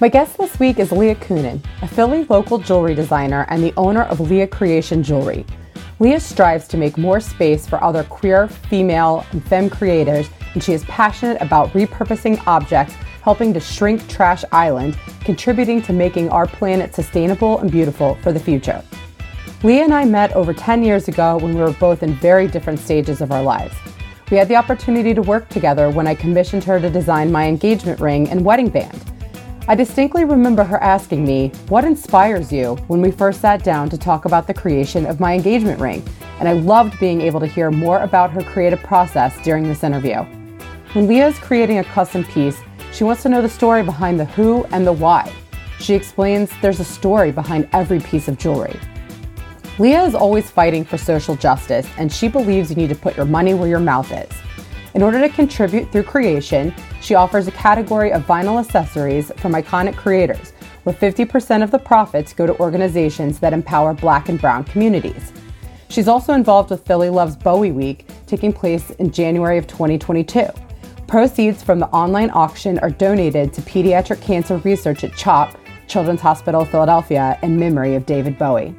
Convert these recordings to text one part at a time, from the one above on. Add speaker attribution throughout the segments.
Speaker 1: My guest this week is Leah Coonan, a Philly local jewelry designer and the owner of Leah Creation Jewelry. Leah strives to make more space for other queer, female, and femme creators, and she is passionate about repurposing objects, helping to shrink Trash Island, contributing to making our planet sustainable and beautiful for the future. Leah and I met over 10 years ago when we were both in very different stages of our lives. We had the opportunity to work together when I commissioned her to design my engagement ring and wedding band. I distinctly remember her asking me, What inspires you when we first sat down to talk about the creation of my engagement ring? And I loved being able to hear more about her creative process during this interview. When Leah is creating a custom piece, she wants to know the story behind the who and the why. She explains there's a story behind every piece of jewelry. Leah is always fighting for social justice, and she believes you need to put your money where your mouth is. In order to contribute through creation, she offers a category of vinyl accessories from iconic creators, where 50% of the profits go to organizations that empower black and brown communities. She's also involved with Philly Loves Bowie Week, taking place in January of 2022. Proceeds from the online auction are donated to pediatric cancer research at CHOP, Children's Hospital of Philadelphia, in memory of David Bowie.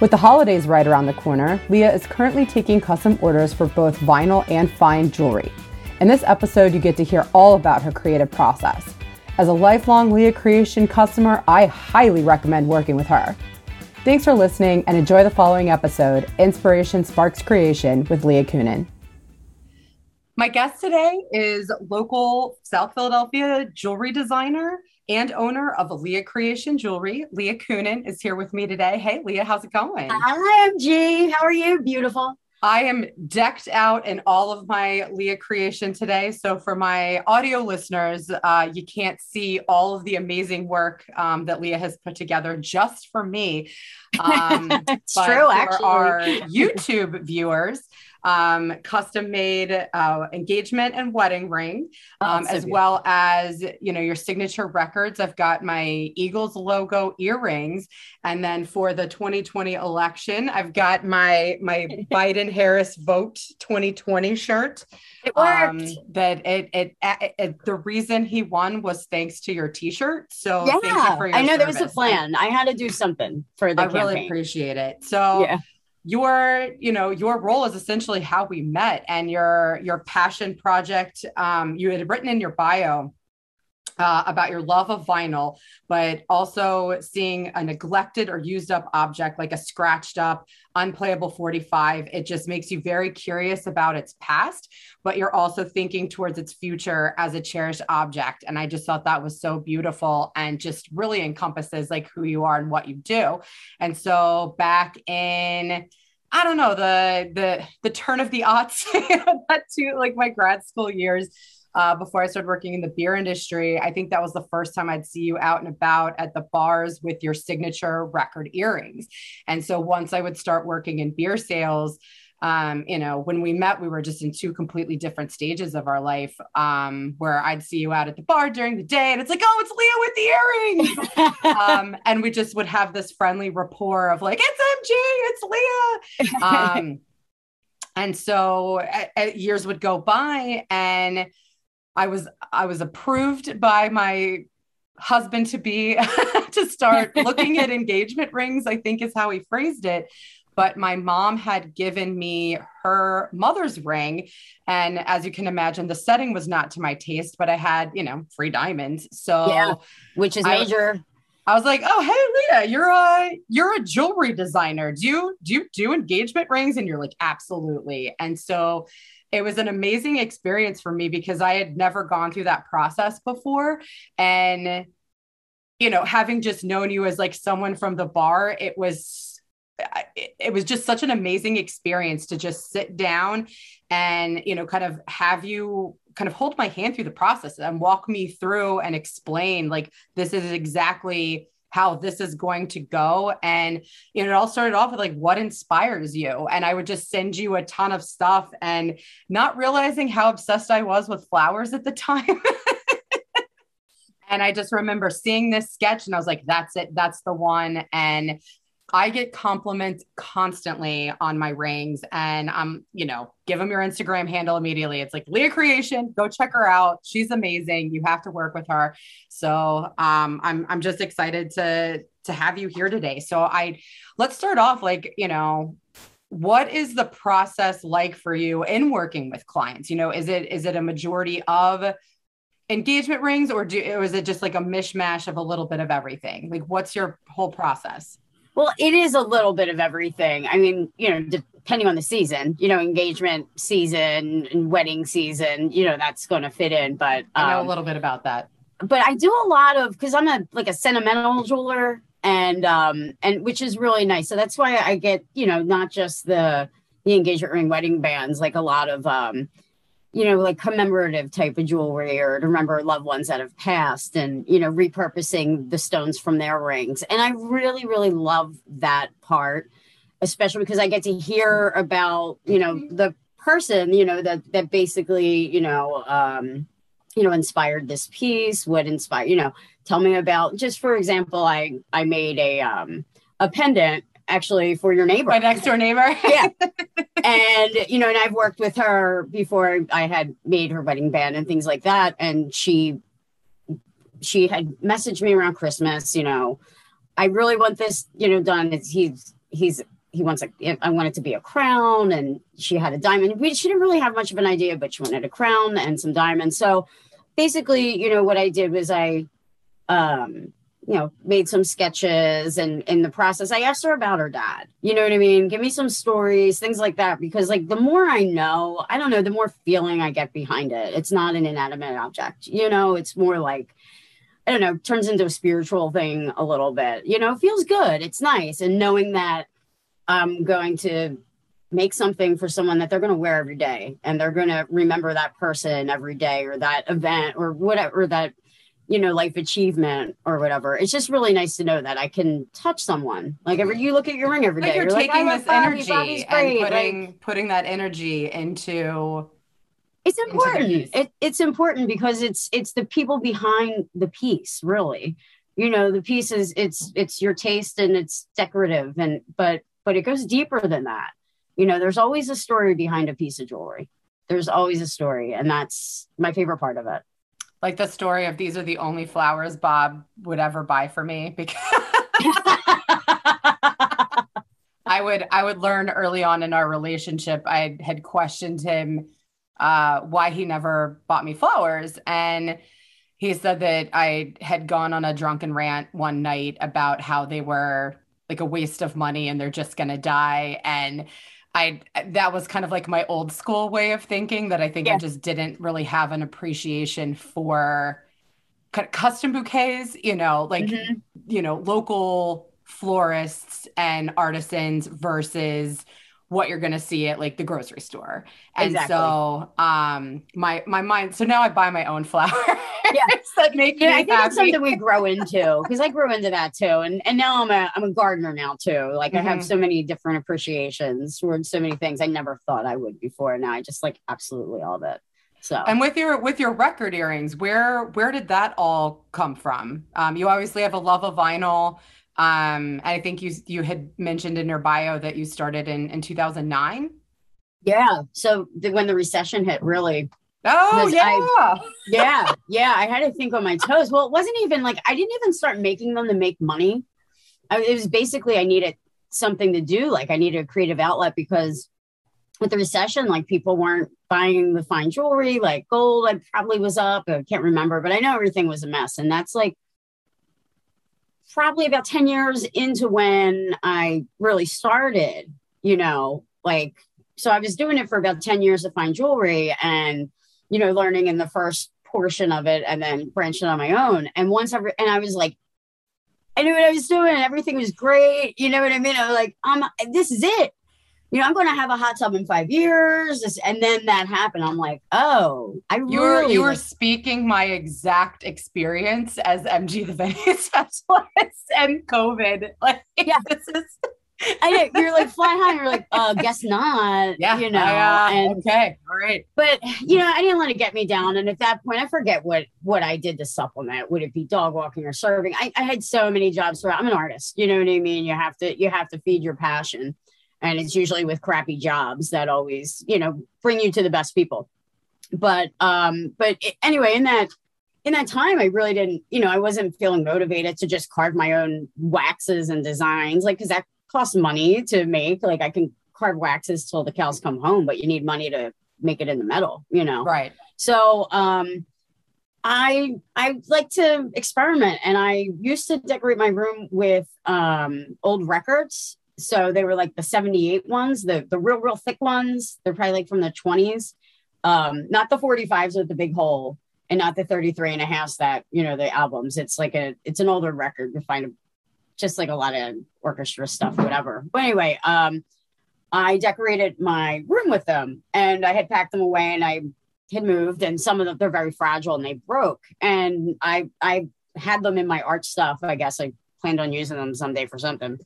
Speaker 1: With the holidays right around the corner, Leah is currently taking custom orders for both vinyl and fine jewelry. In this episode, you get to hear all about her creative process. As a lifelong Leah Creation customer, I highly recommend working with her. Thanks for listening and enjoy the following episode Inspiration Sparks Creation with Leah Coonan. My guest today is local South Philadelphia jewelry designer and owner of Leah Creation Jewelry. Leah Coonan is here with me today. Hey, Leah, how's it going?
Speaker 2: Hi, MG. How are you? Beautiful.
Speaker 1: I am decked out in all of my Leah creation today. So, for my audio listeners, uh, you can't see all of the amazing work um, that Leah has put together just for me.
Speaker 2: Um, it's true,
Speaker 1: for
Speaker 2: actually.
Speaker 1: Our YouTube viewers, um, custom made uh, engagement and wedding ring, um, as well as you know your signature records. I've got my Eagles logo earrings, and then for the 2020 election, I've got my my Biden Harris Vote 2020 shirt.
Speaker 2: It worked.
Speaker 1: Um, that it, it it it the reason he won was thanks to your T-shirt. So
Speaker 2: yeah,
Speaker 1: thank you for your
Speaker 2: I know there was a
Speaker 1: service.
Speaker 2: plan. I had to do something for the
Speaker 1: I
Speaker 2: campaign.
Speaker 1: really appreciate it. So
Speaker 2: yeah.
Speaker 1: Your you know your role is essentially how we met and your your passion project. Um, you had written in your bio uh, about your love of vinyl but also seeing a neglected or used up object like a scratched up unplayable 45 it just makes you very curious about its past but you're also thinking towards its future as a cherished object. And i just thought that was so beautiful and just really encompasses like who you are and what you do. And so back in I don't know the the the turn of the aughts, that too, like my grad school years. Uh, before I started working in the beer industry, I think that was the first time I'd see you out and about at the bars with your signature record earrings. And so once I would start working in beer sales, um, you know, when we met, we were just in two completely different stages of our life. Um, where I'd see you out at the bar during the day, and it's like, oh, it's Leah with the earrings um, and we just would have this friendly rapport of like, it's MG, it's Leah. Um, and so a- years would go by, and I was I was approved by my husband to be to start looking at engagement rings. I think is how he phrased it. But my mom had given me her mother's ring. And as you can imagine, the setting was not to my taste, but I had, you know, free diamonds. So
Speaker 2: Yeah. Which is
Speaker 1: I-
Speaker 2: major.
Speaker 1: I was like, "Oh, hey, Leah, you're a you're a jewelry designer. Do you do you do engagement rings?" And you're like, "Absolutely." And so it was an amazing experience for me because I had never gone through that process before, and you know, having just known you as like someone from the bar, it was it, was just such an amazing experience to just sit down and you know kind of have you kind of hold my hand through the process and walk me through and explain like this is exactly how this is going to go. And you know it all started off with like what inspires you? And i would just send you a ton of stuff and not realizing how obsessed i was with flowers at the time. And i just remember seeing this sketch and i was like that's it. That's the one. And I get compliments constantly on my rings, and I'm, you know, give them your Instagram handle immediately. It's like Leah Creation. Go check her out. She's amazing. You have to work with her. So um, I'm I'm just excited to to have you here today. So I let's start off like you know what is the process like for you in working with clients you know is it is it a majority of engagement rings or do or is it just like a mishmash of a little bit of everything like what's your whole process
Speaker 2: well it is a little bit of everything. I mean you know depending on the season you know engagement season and wedding season you know that's going to fit in but
Speaker 1: um, i know a um, little bit about that.
Speaker 2: but i do a lot of because i'm a like a sentimental jeweler and um and which is really nice. So that's why i get you know not just the the engagement ring wedding bands like a lot of um you know like commemorative type of jewelry or to remember loved ones that have passed and you know repurposing the stones from their rings. And i really really love that part especially because i get to hear about you know the person you know that that basically you know um you know inspired this piece what inspired you know tell me about just for example i i made a um a pendant actually for your neighbor.
Speaker 1: My next door neighbor.
Speaker 2: Yeah. And you know and i've worked with her before. I had made her wedding band and things like that. And she she had messaged me around christmas you know i really want this you know done. It's he's he's he wants a i want it to be a crown. And she had a diamond. We, she didn't really have much of an idea but she wanted a crown and some diamonds. So basically you know what i did was i um, you know, made some sketches and in the process, I asked her about her dad. You know what I mean? Give me some stories, things like that. Because like the more I know, I don't know, the more feeling I get behind it. It's not an inanimate object, you know, it's more like I don't know, turns into a spiritual thing a little bit. You know, feels good. It's nice. And knowing that I'm going to make something for someone that they're going to wear every day and they're going to remember that person every day or that event or whatever that you know, life achievement or whatever. It's just really nice to know that I can touch someone. Like every you look at your ring every day, like
Speaker 1: you're, you're taking like, this Bobby, energy and putting like, putting that energy into.
Speaker 2: It's important. Into it, it's important because it's it's the people behind the piece, really. You know, the piece is it's it's your taste and it's decorative and but but it goes deeper than that. You know, there's always a story behind a piece of jewelry. There's always a story, and that's my favorite part of it
Speaker 1: like the story of these are the only flowers Bob would ever buy for me because I would I would learn early on in our relationship. I had questioned him uh, why he never bought me flowers, and he said that I had gone on a drunken rant one night about how they were like a waste of money and they're just gonna die and I that was kind of like my old school way of thinking that I think yeah. I just didn't really have an appreciation for custom bouquets, you know, like mm-hmm. you know, local florists and artisans versus what you're going to see at like the grocery store. And exactly. so um my my mind so now I buy my own flowers.
Speaker 2: Yeah. that make yeah, I think happy. it's something we grow into because I grew into that too. And and now I'm a I'm a gardener now too. Like mm-hmm. I have mm-hmm. so many different appreciations for so many things I never thought I would before. Now I just like absolutely all of it. So
Speaker 1: and with your with your record earrings, where where did that all come from? Um, you obviously have a love of vinyl. Um, I think you you had mentioned in your bio that you started in in 2009.
Speaker 2: Yeah. So the, when the recession hit, really.
Speaker 1: Oh yeah.
Speaker 2: I, yeah, yeah. I had to think on my toes. Well, it wasn't even like I didn't even start making them to make money. I, it was basically I needed something to do. Like I needed a creative outlet because with the recession, like people weren't buying the fine jewelry, like gold. I probably was up. I can't remember, but I know everything was a mess, and that's like probably about 10 years into when I really started, you know, like, so I was doing it for about 10 years of fine jewelry and, you know, learning in the first portion of it and then branching on my own. And once I, and I was like, I knew what I was doing. Everything was great. You know what I mean? I was like, I'm, this is it you know, I'm going to have a hot tub in five years. And then that happened. I'm like, oh, I
Speaker 1: you were, really you were speaking my exact experience as MG the venue specialist and COVID. Like,
Speaker 2: yeah, this is I know you're like fly high. You're like, uh, guess not.
Speaker 1: Yeah,
Speaker 2: you know.
Speaker 1: Uh,
Speaker 2: and
Speaker 1: okay, all right.
Speaker 2: but you know, I didn't let it get me down. And at that point, I forget what what I did to supplement. Would it be dog walking or serving? I, I had so many jobs. For I'm an artist. You know what I mean? You have to you have to feed your passion, and it's usually with crappy jobs that always you know bring you to the best people. But um, but it, anyway, in that in that time, I really didn't. You know, I wasn't feeling motivated to just carve my own waxes and designs, like because that costs money to make. Like I can carve waxes till the cows come home, but you need money to make it in the metal. You know,
Speaker 1: Right.
Speaker 2: so um I I like to experiment and I used to decorate my room with um old records. So they were like the 78 ones, the the real real thick ones. They're probably like from the 20s. Um not the 45s with the big hole and not the 33 and a half that, you know, the albums. It's like a it's an older record. You find just like a lot of orchestra stuff whatever. But anyway, um I decorated my room with them and I had packed them away and I had moved and some of them they're very fragile and they broke. And I I had them in my art stuff. I guess I planned on using them someday for something.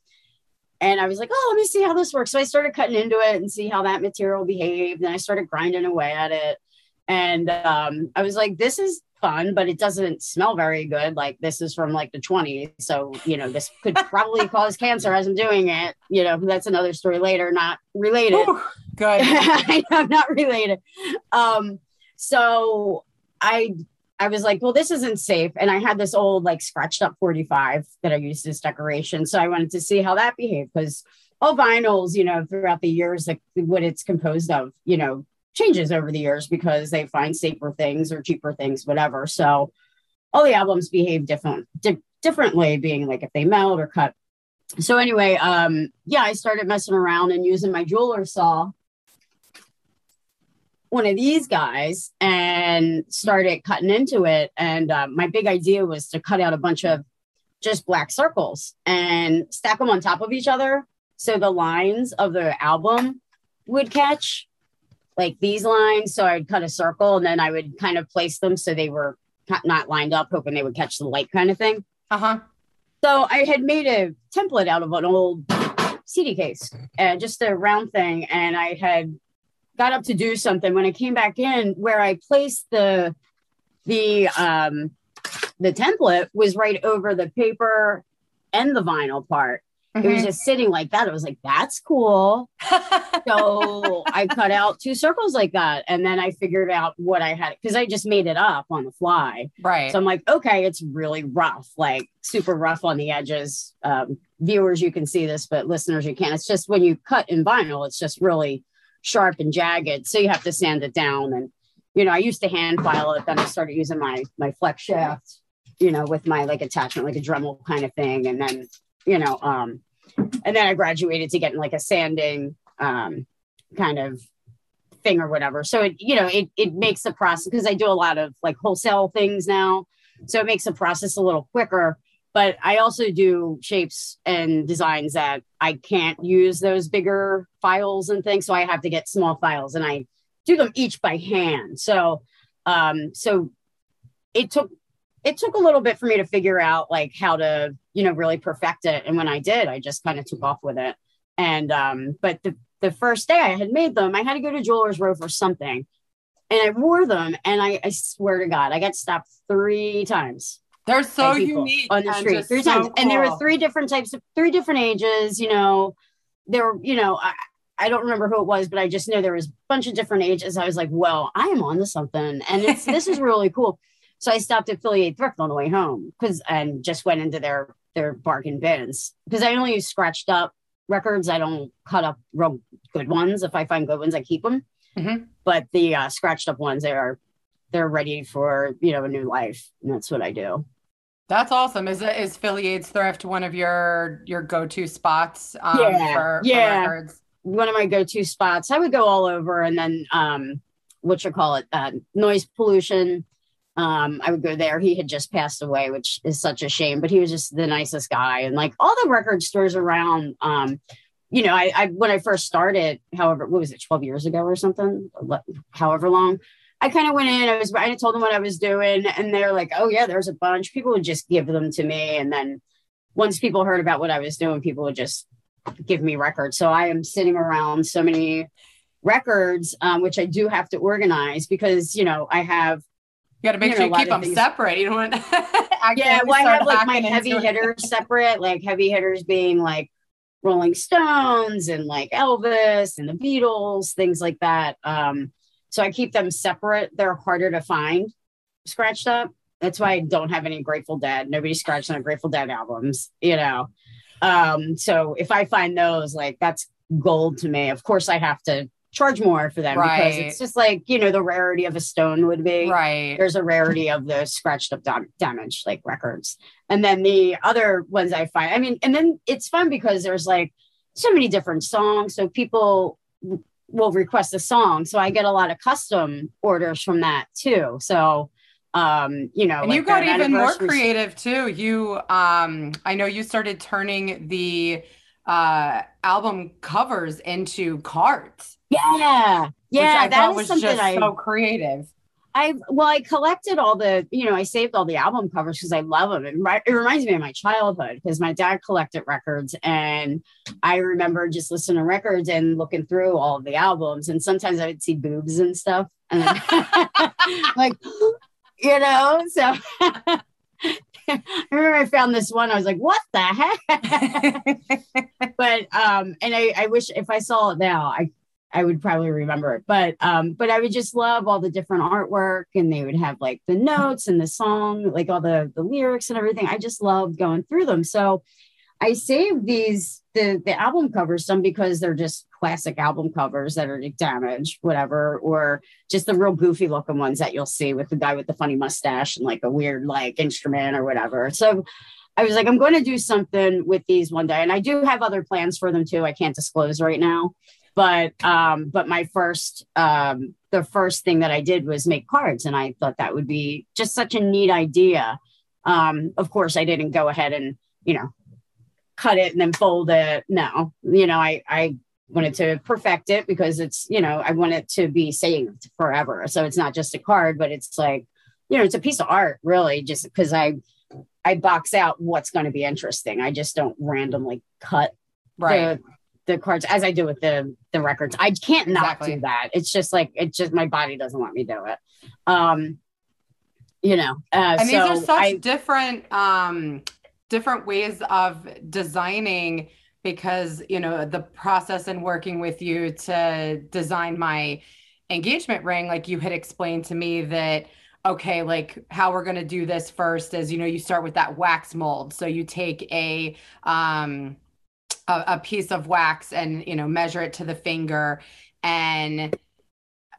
Speaker 2: And I was like, oh, let me see how this works. So I started cutting into it and see how that material behaved. And I started grinding away at it. And um, I was like, this is fun, but it doesn't smell very good. Like this is from like the 20s. So, you know, this could probably cause cancer as I'm doing it. You know, that's another story later, not related.
Speaker 1: Whew, good.
Speaker 2: I'm not related. Um, so I I was like, well, this isn't safe. And I had this old like scratched up 45 that I used as decoration. So I wanted to see how that behaved because all vinyls, you know, throughout the years, like what it's composed of, you know, changes over the years because they find safer things or cheaper things, whatever. So all the albums behave different di- differently, being like if they melt or cut. So anyway, um, yeah, I started messing around and using my jeweler saw one of these guys and started cutting into it. And uh, my big idea was to cut out a bunch of just black circles and stack them on top of each other. So the lines of the album would catch like these lines. So I'd cut a circle and then I would kind of place them so they were not- not lined up, hoping they would catch the light kind of thing.
Speaker 1: Uh huh.
Speaker 2: So I had made a template out of an old CD case and just a round thing. And I had got up to do something when I came back in where I placed the the um the template was right over the paper and the vinyl part. It was
Speaker 1: Mhm.
Speaker 2: just sitting like that. I was like, that's cool. So I cut out two circles like that. And then I figured out what I had because I just made it up on the fly.
Speaker 1: right.
Speaker 2: So I'm like, okay, it's really rough, like super rough on the edges. Um, viewers, you can see this, but listeners, you can't. It's just when you cut in vinyl, it's just really sharp and jagged. So you have to sand it down. And you know, I used to hand file it, then I started using my my flex shaft, you know, with my like attachment, like a Dremel kind of thing. And then, you know, um, and then I graduated to getting like a sanding um kind of thing or whatever. So it, you know, it it makes the process because I do a lot of like wholesale things now. So it makes the process a little quicker. But I also do shapes and designs that I can't use those bigger files and things. So I have to get small files and I do them each by hand. So um so it took it took a little bit for me to figure out like how to, you know, really perfect it. And when I did, I just kind of took off with it. And um, but the the first day I had made them, I had to go to Jewelers Row for something. And I wore them, and I, I swear to God, I got stopped three times
Speaker 1: They're so unique
Speaker 2: on the
Speaker 1: and
Speaker 2: street three
Speaker 1: so
Speaker 2: times, and there were three different types of three different ages. You know, there were you know I, I don't remember who it was, but I just know there was a bunch of different ages. I was like, well, I am on to something, and it's this is really cool. So I stopped at Philly Aids Thrift on the way home because and just went into their their bargain bins because I only use scratched up records. I don't cut up real good ones. If I find good ones, I keep them.
Speaker 1: Mhm.
Speaker 2: But the uh, scratched up ones, they are they're ready for you know a new life, and that's what I do.
Speaker 1: That's awesome. Is it is Philly Aids Thrift one of your your go-to spots um,
Speaker 2: Yeah,
Speaker 1: for, for
Speaker 2: yeah.
Speaker 1: records?
Speaker 2: one of my go-to spots. I would go all over, and then um, what you call it, uh, noise pollution. Um, I would go there. He had just passed away, which is such a shame, but he was just the nicest guy. And like all the record stores around, um, you know, I, I when I first started, however, what was it, twelve years ago or something, however long. I kind of went in. I was. I told them what I was doing, and they're like, "Oh yeah, there's a bunch." People would just give them to me, and then once people heard about what I was doing, people would just give me records. So I am sitting around so many records, um, which I do have to organize because you know I have.
Speaker 1: You got to make
Speaker 2: you
Speaker 1: sure you keep them
Speaker 2: things-
Speaker 1: separate. You don't want.
Speaker 2: yeah, well, I have like my heavy
Speaker 1: hitters.
Speaker 2: hitters separate, like heavy hitters being like Rolling Stones and like Elvis and the Beatles, things like that. Um, so I keep them separate. They're harder to find scratched up. That's why I don't have any Grateful Dead. Nobody scratched on Grateful Dead albums, you know. Um, so if I find those, like that's gold to me. Of course, I have to charge more for them because it's just like you know the rarity of a stone would be
Speaker 1: Right.
Speaker 2: there's a rarity of the scratched up dam- damage like records and then the other ones i find i mean and then it's fun because there's like so many different songs so people will request a song. So i get a lot of custom orders from that too. So um you know
Speaker 1: and
Speaker 2: like
Speaker 1: you got even more creative too. You um i know you started turning the uh album covers into cards.
Speaker 2: Yeah. Yeah that
Speaker 1: thought was
Speaker 2: something
Speaker 1: just
Speaker 2: i
Speaker 1: so creative
Speaker 2: I well, I collected all the, you know, I saved all the album covers because I love them. It, it reminds me of my childhood because my dad collected records, and I remember just listening to records and looking through all the albums. And sometimes I would see boobs and stuff, and like, you know. So I remember I found this one. I was like, "What the heck?" but um, and I, I wish if I saw it now, I I would probably remember it. But um, but I would just love all the different artwork, and they would have like the notes and the song, like all the the lyrics and everything. I just loved going through them. So I saved these the the album covers some because they're just classic album covers that are damaged, whatever, or just the real goofy looking ones that you'll see with the guy with the funny mustache and like a weird like instrument or whatever. So I was like, I'm going to do something with these one day, and I do have other plans for them too. I can't disclose right now, but um, but my first um, the first thing that I did was make cards, and I thought that would be just such a neat idea. Um, of course, I didn't go ahead and you know cut it and then fold it. No, you know, I I wanted to perfect it because it's you know I want it to be saved forever. So it's not just a card, but it's like you know it's a piece of art really, just because I I box out what's going to be interesting. I just don't randomly cut
Speaker 1: right
Speaker 2: the, the cards as I do with the the records. I can't not
Speaker 1: Exactly.
Speaker 2: do that. It's just like it's just my body doesn't let me to do it. Um, you know, uh,
Speaker 1: and these
Speaker 2: so
Speaker 1: are such
Speaker 2: I,
Speaker 1: different um different ways of designing because you know the process and working with you to design my engagement ring like you had explained to me that okay like how we're going to do this first is you know you start with that wax mold so you take a um a, a piece of wax and you know measure it to the finger and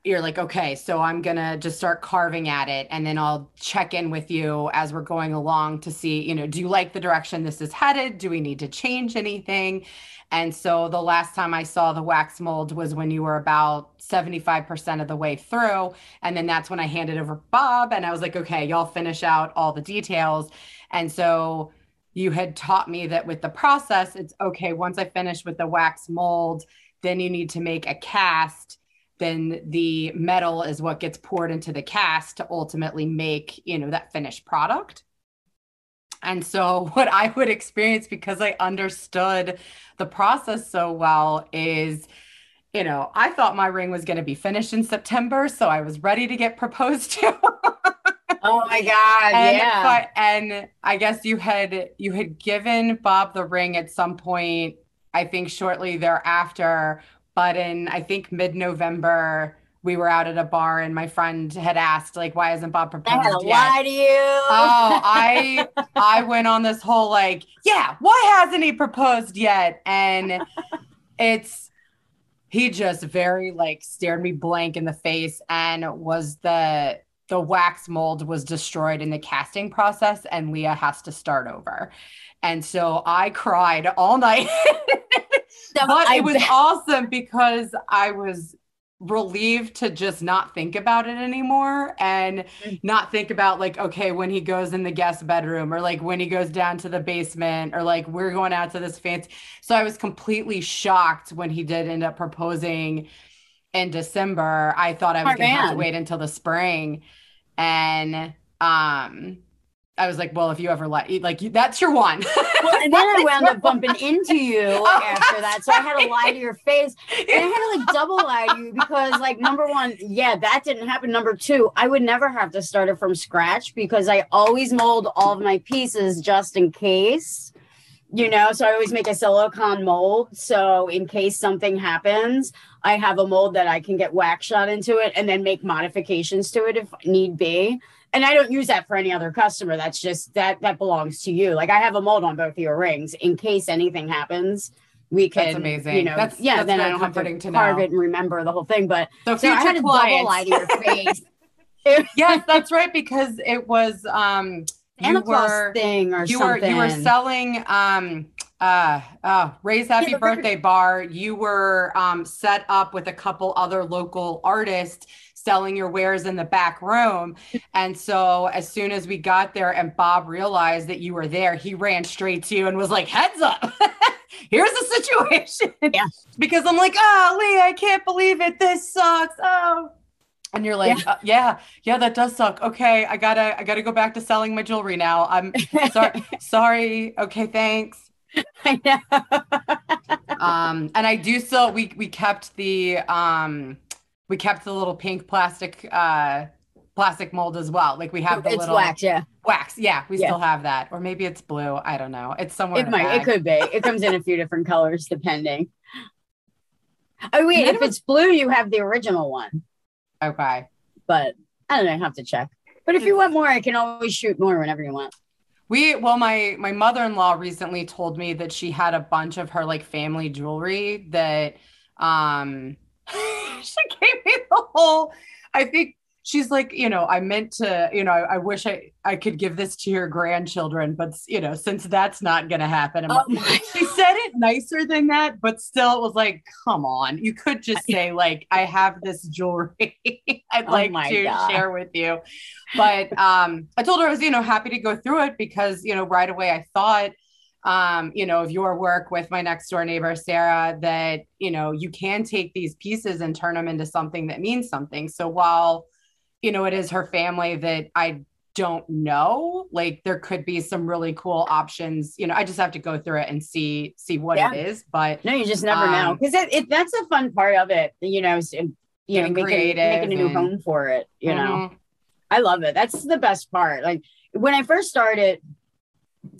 Speaker 1: you're like, okay, so I'm gonna just start carving at it, and then I'll check in with you as we're going along to see, you know, do you like the direction this is headed? Do we need to change anything? And so the last time I saw the wax mold was when you were about 75% of the way through. And then that's when I handed over Bob, and I was like, okay, y'all finish out all the details. And so you had taught me that with the process, it's okay, once I finish with the wax mold, then you need to make a cast. Then the metal is what gets poured into the cast to ultimately make you know that finished product. And so what i would experience because i understood the process so well is you know i thought my ring was going to be finished in september so i was ready to get proposed to
Speaker 2: oh my god,
Speaker 1: and
Speaker 2: yeah.
Speaker 1: and i guess you had you had given bob the ring at some point i think shortly thereafter but in i think mid-november we were out at a bar and my friend had asked like why isn't bob
Speaker 2: I had
Speaker 1: proposed
Speaker 2: to
Speaker 1: yet
Speaker 2: lie to you.
Speaker 1: oh i i went on this whole like yeah why hasn't he proposed yet and it's he just very like stared me blank in the face and was the the wax mold was destroyed in the casting process and leah has to start over. And so i cried all night. But it was awesome because I was relieved to just not think about it anymore and
Speaker 2: Mm.
Speaker 1: not think about like okay when he goes in the guest bedroom or like when he goes down to the basement or like we're going out to this fancy. So I was completely shocked when he did end up proposing in December. I thought I was gonna have to wait until the spring and um I was like, well, if you ever let like you, that's your one.
Speaker 2: well, and then I wound up bumping into you oh, after that. So I had to lie to your face. And I had to like double lie to you because like number one, yeah, that didn't happen. Number two, I would never have to start it from scratch because I always mold all of my pieces just in case. You know, so I always make a silicone mold. So in case something happens, I have a mold that I can get wax shot into it and then make modifications to it if need be and I don't use that for any other customer. That's just that that belongs to you. Like I have a mold on both of your rings in case anything happens. We can, that's amazing. You know, that's yeah. That's then I don't have to, to carve it and remember the whole thing. But so, so I had to double lie to your face.
Speaker 1: yes, that's right because it was um
Speaker 2: you were, thing or
Speaker 1: you
Speaker 2: something.
Speaker 1: were you were selling um uh, uh Ray's Happy yeah, Birthday Bar. You were um set up with a couple other local artists selling your wares in the back room. And so as soon as we got there and Bob realized that you were there, he ran straight to you and was like, heads up. Here's the situation.
Speaker 2: Yeah.
Speaker 1: because I'm like, oh, Lee, I can't believe it. This sucks. Oh. And you're like, yeah. Uh, yeah, yeah, that does suck. Okay, I gotta, I gotta go back to selling my jewelry now. I'm sorry, sorry. Okay, thanks. I know. um, and I do still, we we kept the um we kept the little pink plastic uh plastic mold as well. Like we have the
Speaker 2: it's
Speaker 1: little
Speaker 2: wax, yeah.
Speaker 1: Wax, yeah. We yeah. still have that, or maybe it's blue. I don't know. It's somewhere.
Speaker 2: It might. It could be. It comes in a few different colors depending. Oh wait, if it's blue, you have the original one.
Speaker 1: Okay.
Speaker 2: But I don't know. I have to check. But if you want more, I can always shoot more whenever you want.
Speaker 1: We well, my my mother in law recently told me that she had a bunch of her like family jewelry that um she gave me the whole, I think she's like, you know, I meant to, you know, I, I, wish I, I could give this to your grandchildren, but you know, since that's not going to happen, oh she said it nicer than that, but still it was like, come on, you could just say like, I have this jewelry I'd oh like to God. share with you. But um, I told her I was, you know, happy to go through it because, you know, right away I thought, um, you know, of your work with my next door neighbor, Sarah, that, you know, you can take these pieces and turn them into something that means something. So while, you know, it is her family that I don't know, like there could be some really cool options. You know, I just have to go through it and see, see what yeah. it is. But
Speaker 2: no, you just never um, know. Cause it, it, that's a fun part of it, you know, you know, making, making a new and, home for it, you mm-hmm. know. I love it. That's the best part. Like when I first started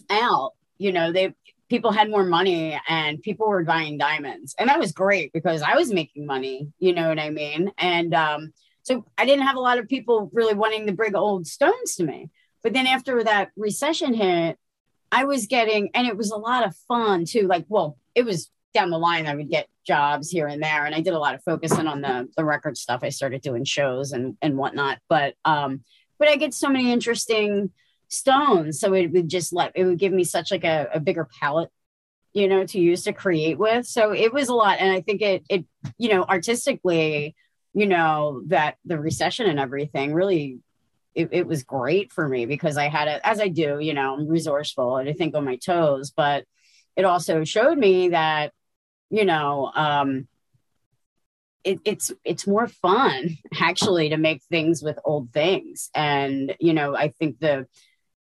Speaker 2: out, you know, they people had more money and people were buying diamonds. And that was great because I was making money, you know what I mean? And um, so I didn't have a lot of people really wanting to bring old stones to me. But then after that recession hit, I was getting, and it was a lot of fun too. Like, well, it was down the line, I would get jobs here and there. And I did a lot of focusing on the, the record stuff. I started doing shows and, and whatnot. But, um, but I get so many interesting stones. So it would just let it would give me such like a, a bigger palette, you know, to use to create with. So it was a lot. And I think it it, you know, artistically, you know, that the recession and everything really it, it was great for me because I had it as I do, you know, I'm resourceful and I think on my toes, but it also showed me that, you know, um, it, it's it's more fun actually to make things with old things. And you know i think the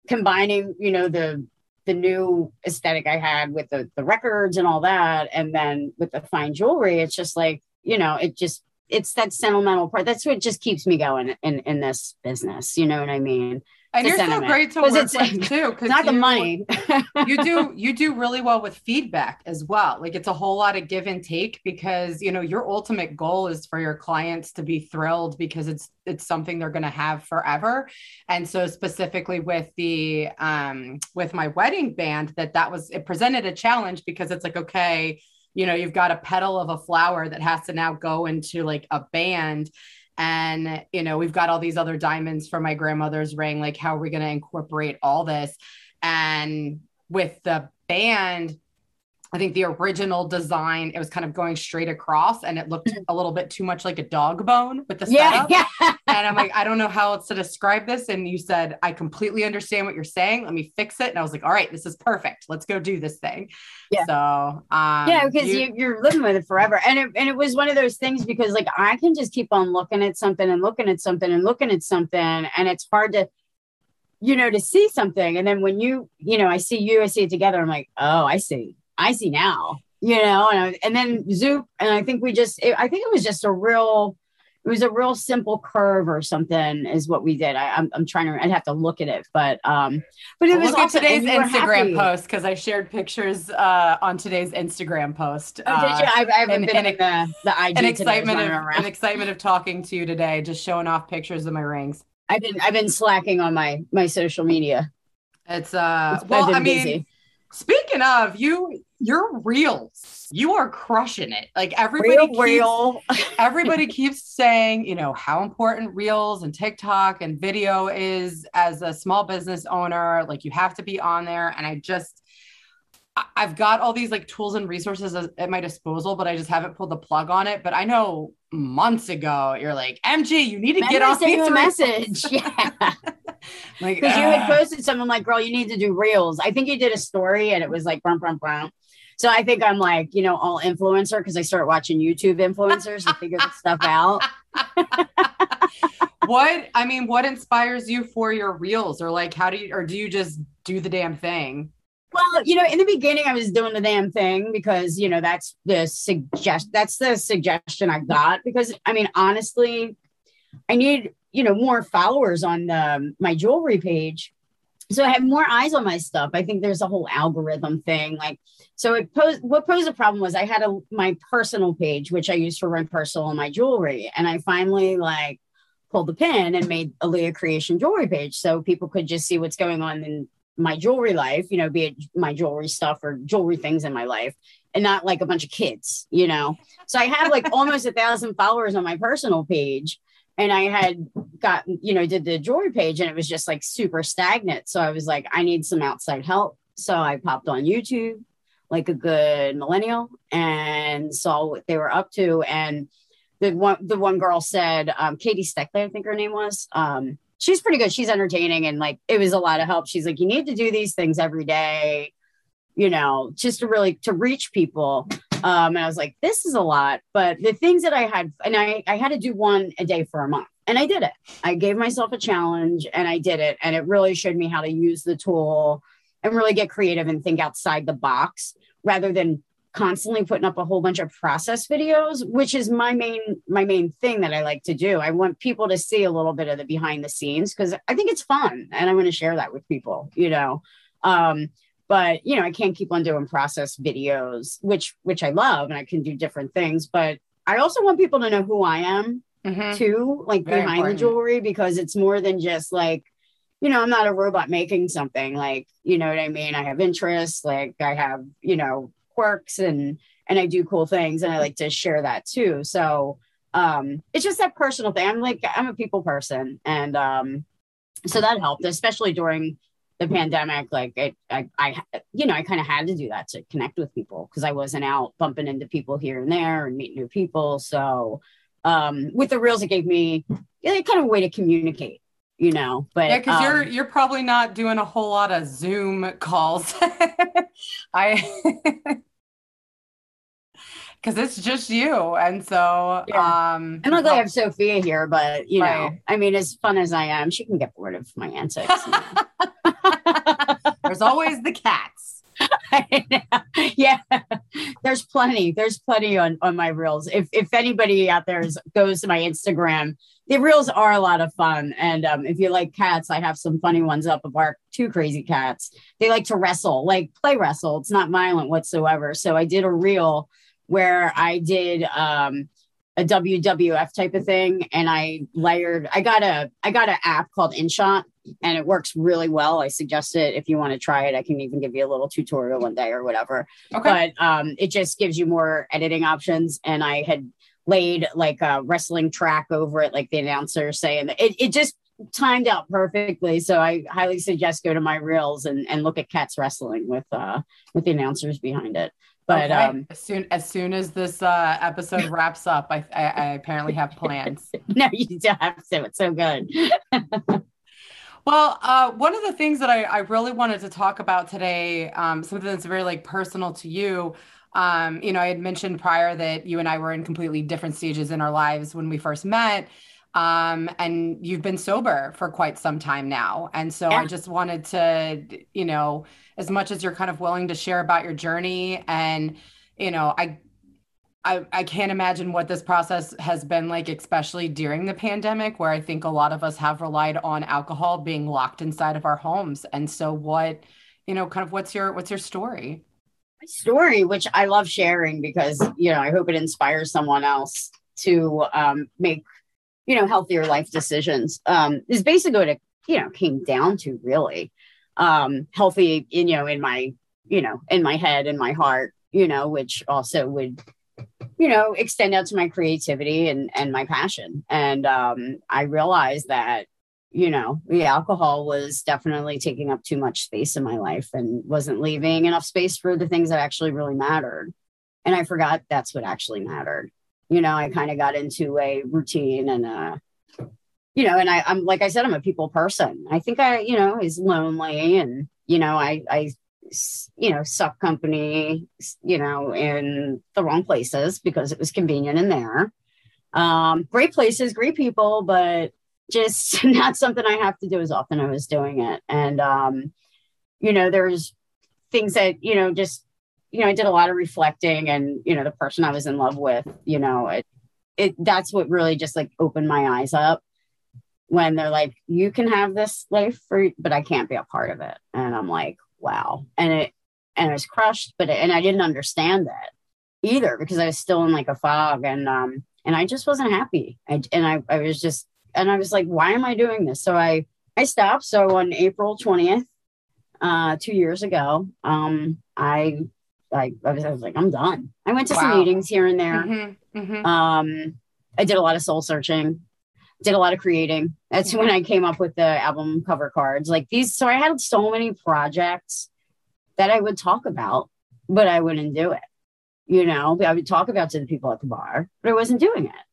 Speaker 2: combining, you know, the the new aesthetic I had with the the records and all that, and then with the fine jewelry, it's just like, you know, it just it's that sentimental part. That's what just keeps me going in in this business. You know what I mean?
Speaker 1: and you're so great to work with too
Speaker 2: because not you, the money
Speaker 1: you do you do really well with feedback as well like it's a whole lot of give and take because you know your ultimate goal is for your clients to be thrilled because it's it's something they're going to have forever and so specifically with the um with my wedding band that that was it presented a challenge because it's like okay you know you've got a petal of a flower that has to now go into like a band. And you know we've got all these other diamonds for my grandmother's ring. Like how are we going to incorporate all this? And with the band I think the original design, it was kind of going straight across and it looked mm-hmm. a little bit too much like a dog bone with the setup. Yeah, yeah. and I'm like, I don't know how else to describe this. And you said, I completely understand what you're saying. Let me fix it. And I was like, all right, this is perfect. Let's go do this thing. Yeah. So, um,
Speaker 2: yeah, because you, you, are living with it forever. And it, and it was one of those things because like I can just keep on looking at something and looking at something and looking at something. And it's hard to, you know, to see something. And then when you, you know, I see you, I see it together, I'm like, oh, I see. I see now, you know, and, I, and then Zoop. And I think we just, it, I think it was just a real, it was a real simple curve or something is what we did. I, am I'm, I'm trying to, I'd have to look at it, but, um, but it
Speaker 1: well,
Speaker 2: was
Speaker 1: look also, at today's Instagram post. Cause I shared pictures, uh, on today's Instagram post.
Speaker 2: Oh, uh, did you? I, I haven't and, been and, in the, the IG
Speaker 1: an excitement of, an excitement of talking to you today, just showing off pictures of my rings.
Speaker 2: I've been, I've been slacking on my, my social media.
Speaker 1: It's, uh, it's, well, I mean, busy. Speaking of you, your reels you are crushing it like everybody
Speaker 2: real,
Speaker 1: keeps,
Speaker 2: real.
Speaker 1: everybody keeps saying you know how important reels and tiktok and video is as a small business owner like you have to be on there and i just I've got all these like tools and resources at my disposal, but I just haven't pulled the plug on it. But I know months ago, you're like, MG, you need to get off
Speaker 2: you a message. Yeah. Like, because uh, you had posted something like, girl, you need to do reels. I think you did a story and it was like, brum, brum, brum. So I think I'm like, you know, all influencer because I start watching YouTube influencers to figure this stuff out.
Speaker 1: what I mean, what inspires you for your reels, or like, how do you, or do you just do the damn thing?
Speaker 2: Well, you know, in the beginning, I was doing the damn thing because you know that's the suggest that's the suggestion I got because I mean, honestly, I need you know more followers on the, my jewelry page so I have more eyes on my stuff. I think there's a whole algorithm thing. Like, so it posed what posed a problem was I had a my personal page, which I used for my personal and my jewelry, and I finally like pulled the pin and made a Leah Creation jewelry page, so people could just see what's going on in my jewelry life. You know, be it my jewelry stuff or jewelry things in my life, and not like a bunch of kids. You know, so I have like almost a thousand followers on my personal page and I had gotten, you know, did the jewelry page and it was just like super stagnant. So I was like, I need some outside help. So I popped on YouTube like a good millennial and saw what they were up to. And the one the one girl said, um, Katie Steckly, I think her name was. Um, she's pretty good. She's entertaining and like it was a lot of help. She's like, you need to do these things every day, you know, just to really to reach people. Um, and I was like, this is a lot. But the things that I had, and I, I had to do one a day for a month. And I did it. I gave myself a challenge and I did it. And it really showed me how to use the tool and really get creative and think outside the box rather than constantly putting up a whole bunch of process videos which is my main my main thing that i like to do i want people to see a little bit of the behind the scenes because i think it's fun and i want to share that with people you know um but you know i can't keep on doing process videos which which i love and i can do different things but i also want people to know who i am mm-hmm. too like Very behind important. the jewelry because it's more than just like you know i'm not a robot making something like you know what i mean i have interests like i have you know quirks and and i do cool things and i like to share that too so um it's just that personal thing i'm like i'm a people person and um so that helped especially during the pandemic, like it, I, I, you know, I kind of had to do that to connect with people because I wasn't out bumping into people here and there and meet new people. So, um, with the reels, it gave me yeah, kind of a way to communicate, you know. But
Speaker 1: yeah, because um, you're you're probably not doing a whole lot of Zoom calls. I. because it's just you. And so, yeah. um,
Speaker 2: I'm not glad I have Sophia here, but you right. know, I mean, as fun as I am, she can get bored of my antics.
Speaker 1: There's always the cats.
Speaker 2: yeah, there's plenty. There's plenty on on my reels. If if anybody out there is, goes to my Instagram, the reels are a lot of fun. And um, if you like cats, I have some funny ones up of our two crazy cats. They like to wrestle, like play wrestle. It's not violent whatsoever. So I did a reel where I did um, a WWF type of thing, and I layered. I got a I got an app called InShot, and it works really well. I suggest it if you want to try it. I can even give you a little tutorial one day or whatever. Okay. But um, it just gives you more editing options, and I had laid like a wrestling track over it, like the announcer saying it. It just timed out perfectly. So I highly suggest go to my reels and, and look at cats wrestling with uh with the announcers behind it. But okay. um,
Speaker 1: as soon as soon as this uh, episode wraps up, I, I, I apparently have plans.
Speaker 2: no, you don't have to. It's so good.
Speaker 1: well, uh, one of the things that I, I really wanted to talk about today, um, something that's very like personal to you. Um, you know, I had mentioned prior that you and I were in completely different stages in our lives when we first met. Um, and you've been sober for quite some time now. And so yeah. I just wanted to, you know, as much as you're kind of willing to share about your journey and, you know, I I, I can't imagine what this process has been like, especially during the pandemic, where I think a lot of us have relied on alcohol being locked inside of our homes. And so what, you know, kind of what's your what's your story?
Speaker 2: My story, which I love sharing because, you know, I hope it inspires someone else to um, make, you know, healthier life decisions. Um, is basically what it, you know, came down to really. Um, healthy, you know, in my, you know, in my head and my heart, you know, which also would you know extend out to my creativity and and my passion and um i realized that you know the alcohol was definitely taking up too much space in my life and wasn't leaving enough space for the things that actually really mattered and i forgot that's what actually mattered you know i kind of got into a routine and uh you know and I, i'm like i said i'm a people person i think i you know is lonely and you know i i you know, suck company, you know, in the wrong places because it was convenient in there. Um, great places, great people, but just not something I have to do as often I was doing it. And, um, you know, there's things that, you know, just, you know, I did a lot of reflecting and, you know, the person I was in love with, you know, it, it, that's what really just like opened my eyes up when they're like, you can have this life for, but I can't be a part of it. And I'm like, wow. And it, and I was crushed, but, it, and I didn't understand that either because I was still in like a fog and, um, and I just wasn't happy. I, and I, I was just, and I was like, why am I doing this? So I, I stopped. So on April 20th, uh, two years ago, um, I, I, I was, I was like, I'm done. I went to wow. some meetings here and there. Mm-hmm, mm-hmm. Um, I did a lot of soul searching did a lot of creating. That's when I came up with the album cover cards. Like these, so I had so many projects that I would talk about, but I wouldn't do it. You know, I would talk about to the people at the bar, but I wasn't doing it.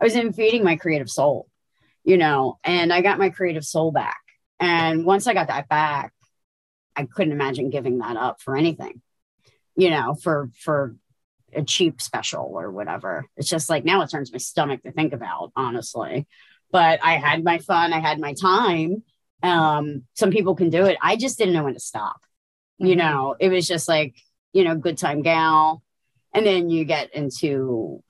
Speaker 2: I was in feeding my creative soul, you know, and I got my creative soul back. And once I got that back, I couldn't imagine giving that up for anything, you know, for for a cheap special or whatever. It's just like now it turns my stomach to think about, honestly but I had my fun, I had my time. Um, some people can do it. I just didn't know when to stop. Mm-hmm. You know, it was just like, you know, good time gal. And then you get into,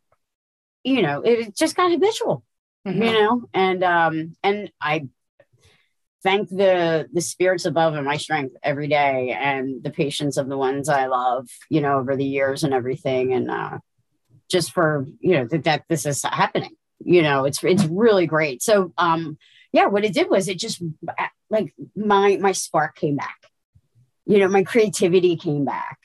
Speaker 2: you know, it just got habitual, mm-hmm. you know, and um, and I thank the the spirits above and my strength every day and the patience of the ones I love, you know, over the years and everything. And uh just for, you know, that, that this is happening you know it's it's really great. So um yeah what it did was it just like my my spark came back. You know my creativity came back.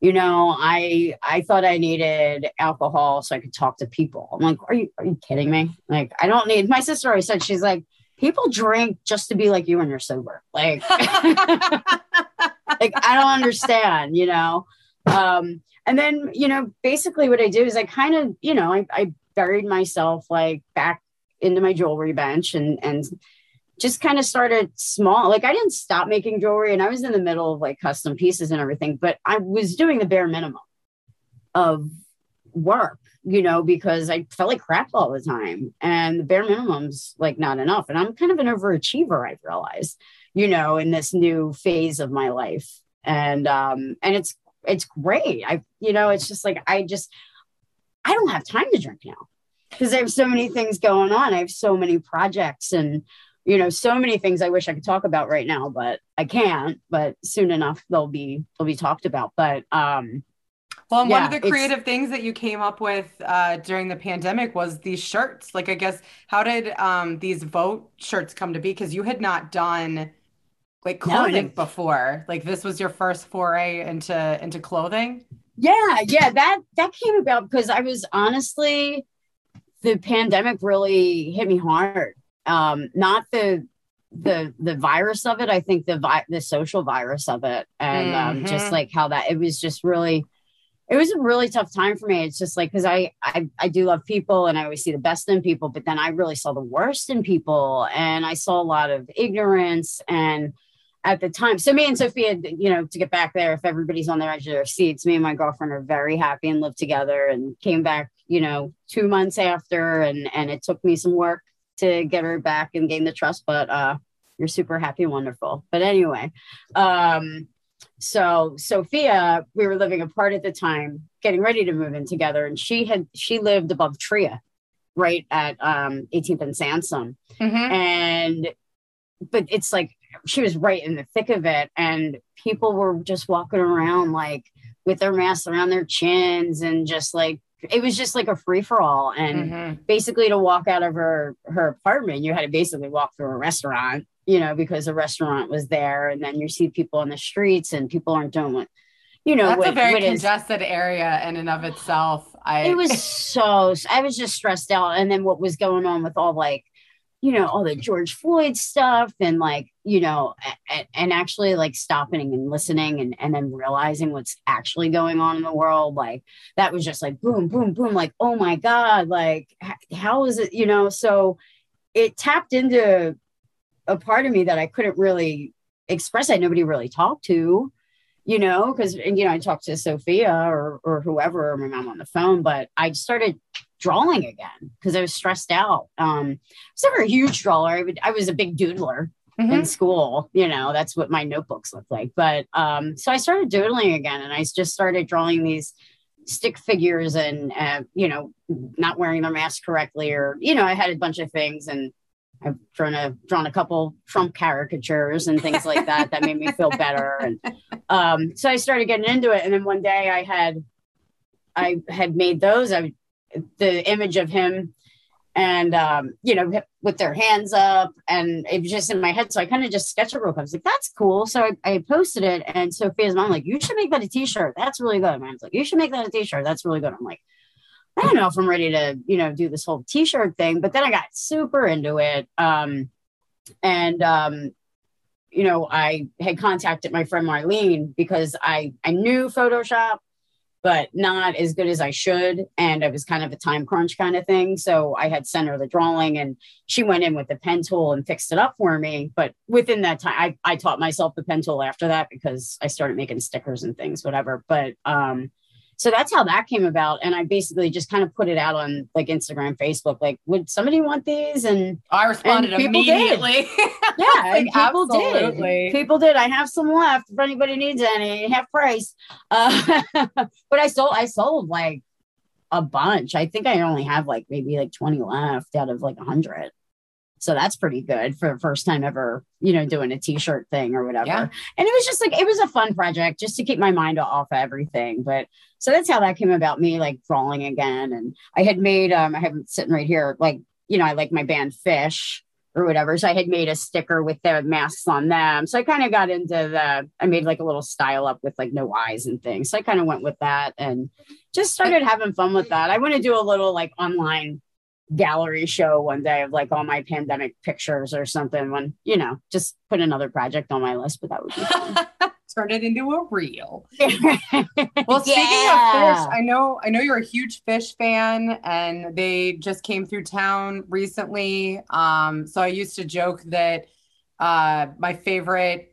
Speaker 2: You know i i thought i needed alcohol so i could talk to people. I'm like are you are you kidding me? Like i don't need my sister always said she's like people drink just to be like you when you're sober. Like like i don't understand you know? Um and then you know basically what i do is i kind of you know I, I buried myself like back into my jewelry bench and and just kind of started small. Like I didn't stop making jewelry and I was in the middle of like custom pieces and everything, but I was doing the bare minimum of work, you know, because I felt like crap all the time. And the bare minimum's like not enough. And I'm kind of an overachiever, I've realized, you know, in this new phase of my life. And um, and it's it's great. I, you know, it's just like I just I don't have time to drink now because I have so many things going on. I have so many projects and you know so many things I wish I could talk about right now, but I can't. But soon enough they'll be they'll be talked about. But um
Speaker 1: well, yeah, one of the creative things that you came up with uh, during the pandemic was these shirts. Like, I guess, how did um, these vote shirts come to be? Because you had not done like clothing no, before. Like, this was your first foray into into clothing.
Speaker 2: Yeah, yeah, that that came about because I was honestly the pandemic really hit me hard. Um, not the the the virus of it. I think the vi- the social virus of it, and mm-hmm. um, just mm-hmm. like how that it was just really it was a really tough time for me. It's just like because I, I I do love people and I always see the best in people, but then I really saw the worst in people, and I saw a lot of ignorance and at the time. So me and Sophia, you know, to get back there, if everybody's on their edge of their seats, me and my girlfriend are very happy and live together and came back, you know, two months after and and it took me some work to get her back and gain the trust, but uh, you're super happy and wonderful. But anyway, um, so Sophia, we were living apart at the time, getting ready to move in together, and she had she lived above Tria, right at um 18th and Sansom, mm-hmm. and but it's like she was right in the thick of it, and people were just walking around like with their masks around their chins and just like it was just like a free for all. And mm-hmm. basically, to walk out of her her apartment, you had to basically walk through a restaurant, you know, because the restaurant was there. And then you see people on the streets, and people aren't doing what, you know,
Speaker 1: that's
Speaker 2: what,
Speaker 1: a very congested is, area in and of itself. I
Speaker 2: it was so I was just stressed out, and then what was going on with all like you know all the george floyd stuff and like you know and, and, actually like stopping and listening and, and then realizing what's actually going on in the world like that was just like boom boom boom like oh my god like how is it you know so it tapped into a part of me that i couldn't really express i nobody really talked to you know because you know i talked to sophia or or whoever or my mom on the phone but i started drawing again because I was stressed out. Um, I was never a huge drawer. I, would, I was a big doodler mm-hmm. in school. You know, that's what my notebooks look like. But um, so I started doodling again, and I just started drawing these stick figures and uh, you know not wearing their mask correctly, or you know, I had a bunch of things and. I've drawn a drawn a couple Trump caricatures and things like that that made me feel better, and um, so I started getting into it. And then one day I had I had made those. I the image of him and um, you know, with their hands up, and it was just in my head. So I kind of just sketched it real quick. I was like, "That's cool." So I, I posted it, and Sophia's mom like, "You should make that a T-shirt. That's really good." Mom's like, "You should make that a T-shirt. That's really good." I'm like, I don't know if I'm ready to, you know, do this whole T-shirt thing, but then I got super into it, um, and um, you know, I had contacted my friend Marlene because I I knew Photoshop but not as good as I should. And it was kind of a time crunch kind of thing. So I had sent her the drawing and she went in with the pen tool and fixed it up for me. But within that time, I, I taught myself the pen tool after that because I started making stickers and things, whatever. But um, so that's how that came about and i basically just kind of put it out on like instagram facebook like would somebody want these? And
Speaker 1: i responded and immediately.
Speaker 2: Yeah like, people absolutely. did people did. I have some left if anybody needs any half price. Uh, but i sold i sold like a bunch. I think i only have like maybe like 20 left out of like 100 so that's pretty good for the first time ever, you know, doing a t-shirt thing or whatever. Yeah. And it was just like it was a fun project just to keep my mind off everything. But so that's how that came about me like drawing again. And I had made um I have it sitting right here, like, you know, I like my band Phish or whatever. So I had made a sticker with the masks on them. So I kind of got into the I made like a little style up with like no eyes and things. So I kind of went with that and just started having fun with that. I want to do a little like online gallery show one day of like all my pandemic pictures or something when you know just put another project on my list but that would be fun.
Speaker 1: Turn it into a reel. Well speaking yeah. of Phish i know i know you're a huge Phish fan and they just came through town recently. Um so i used to joke that uh my favorite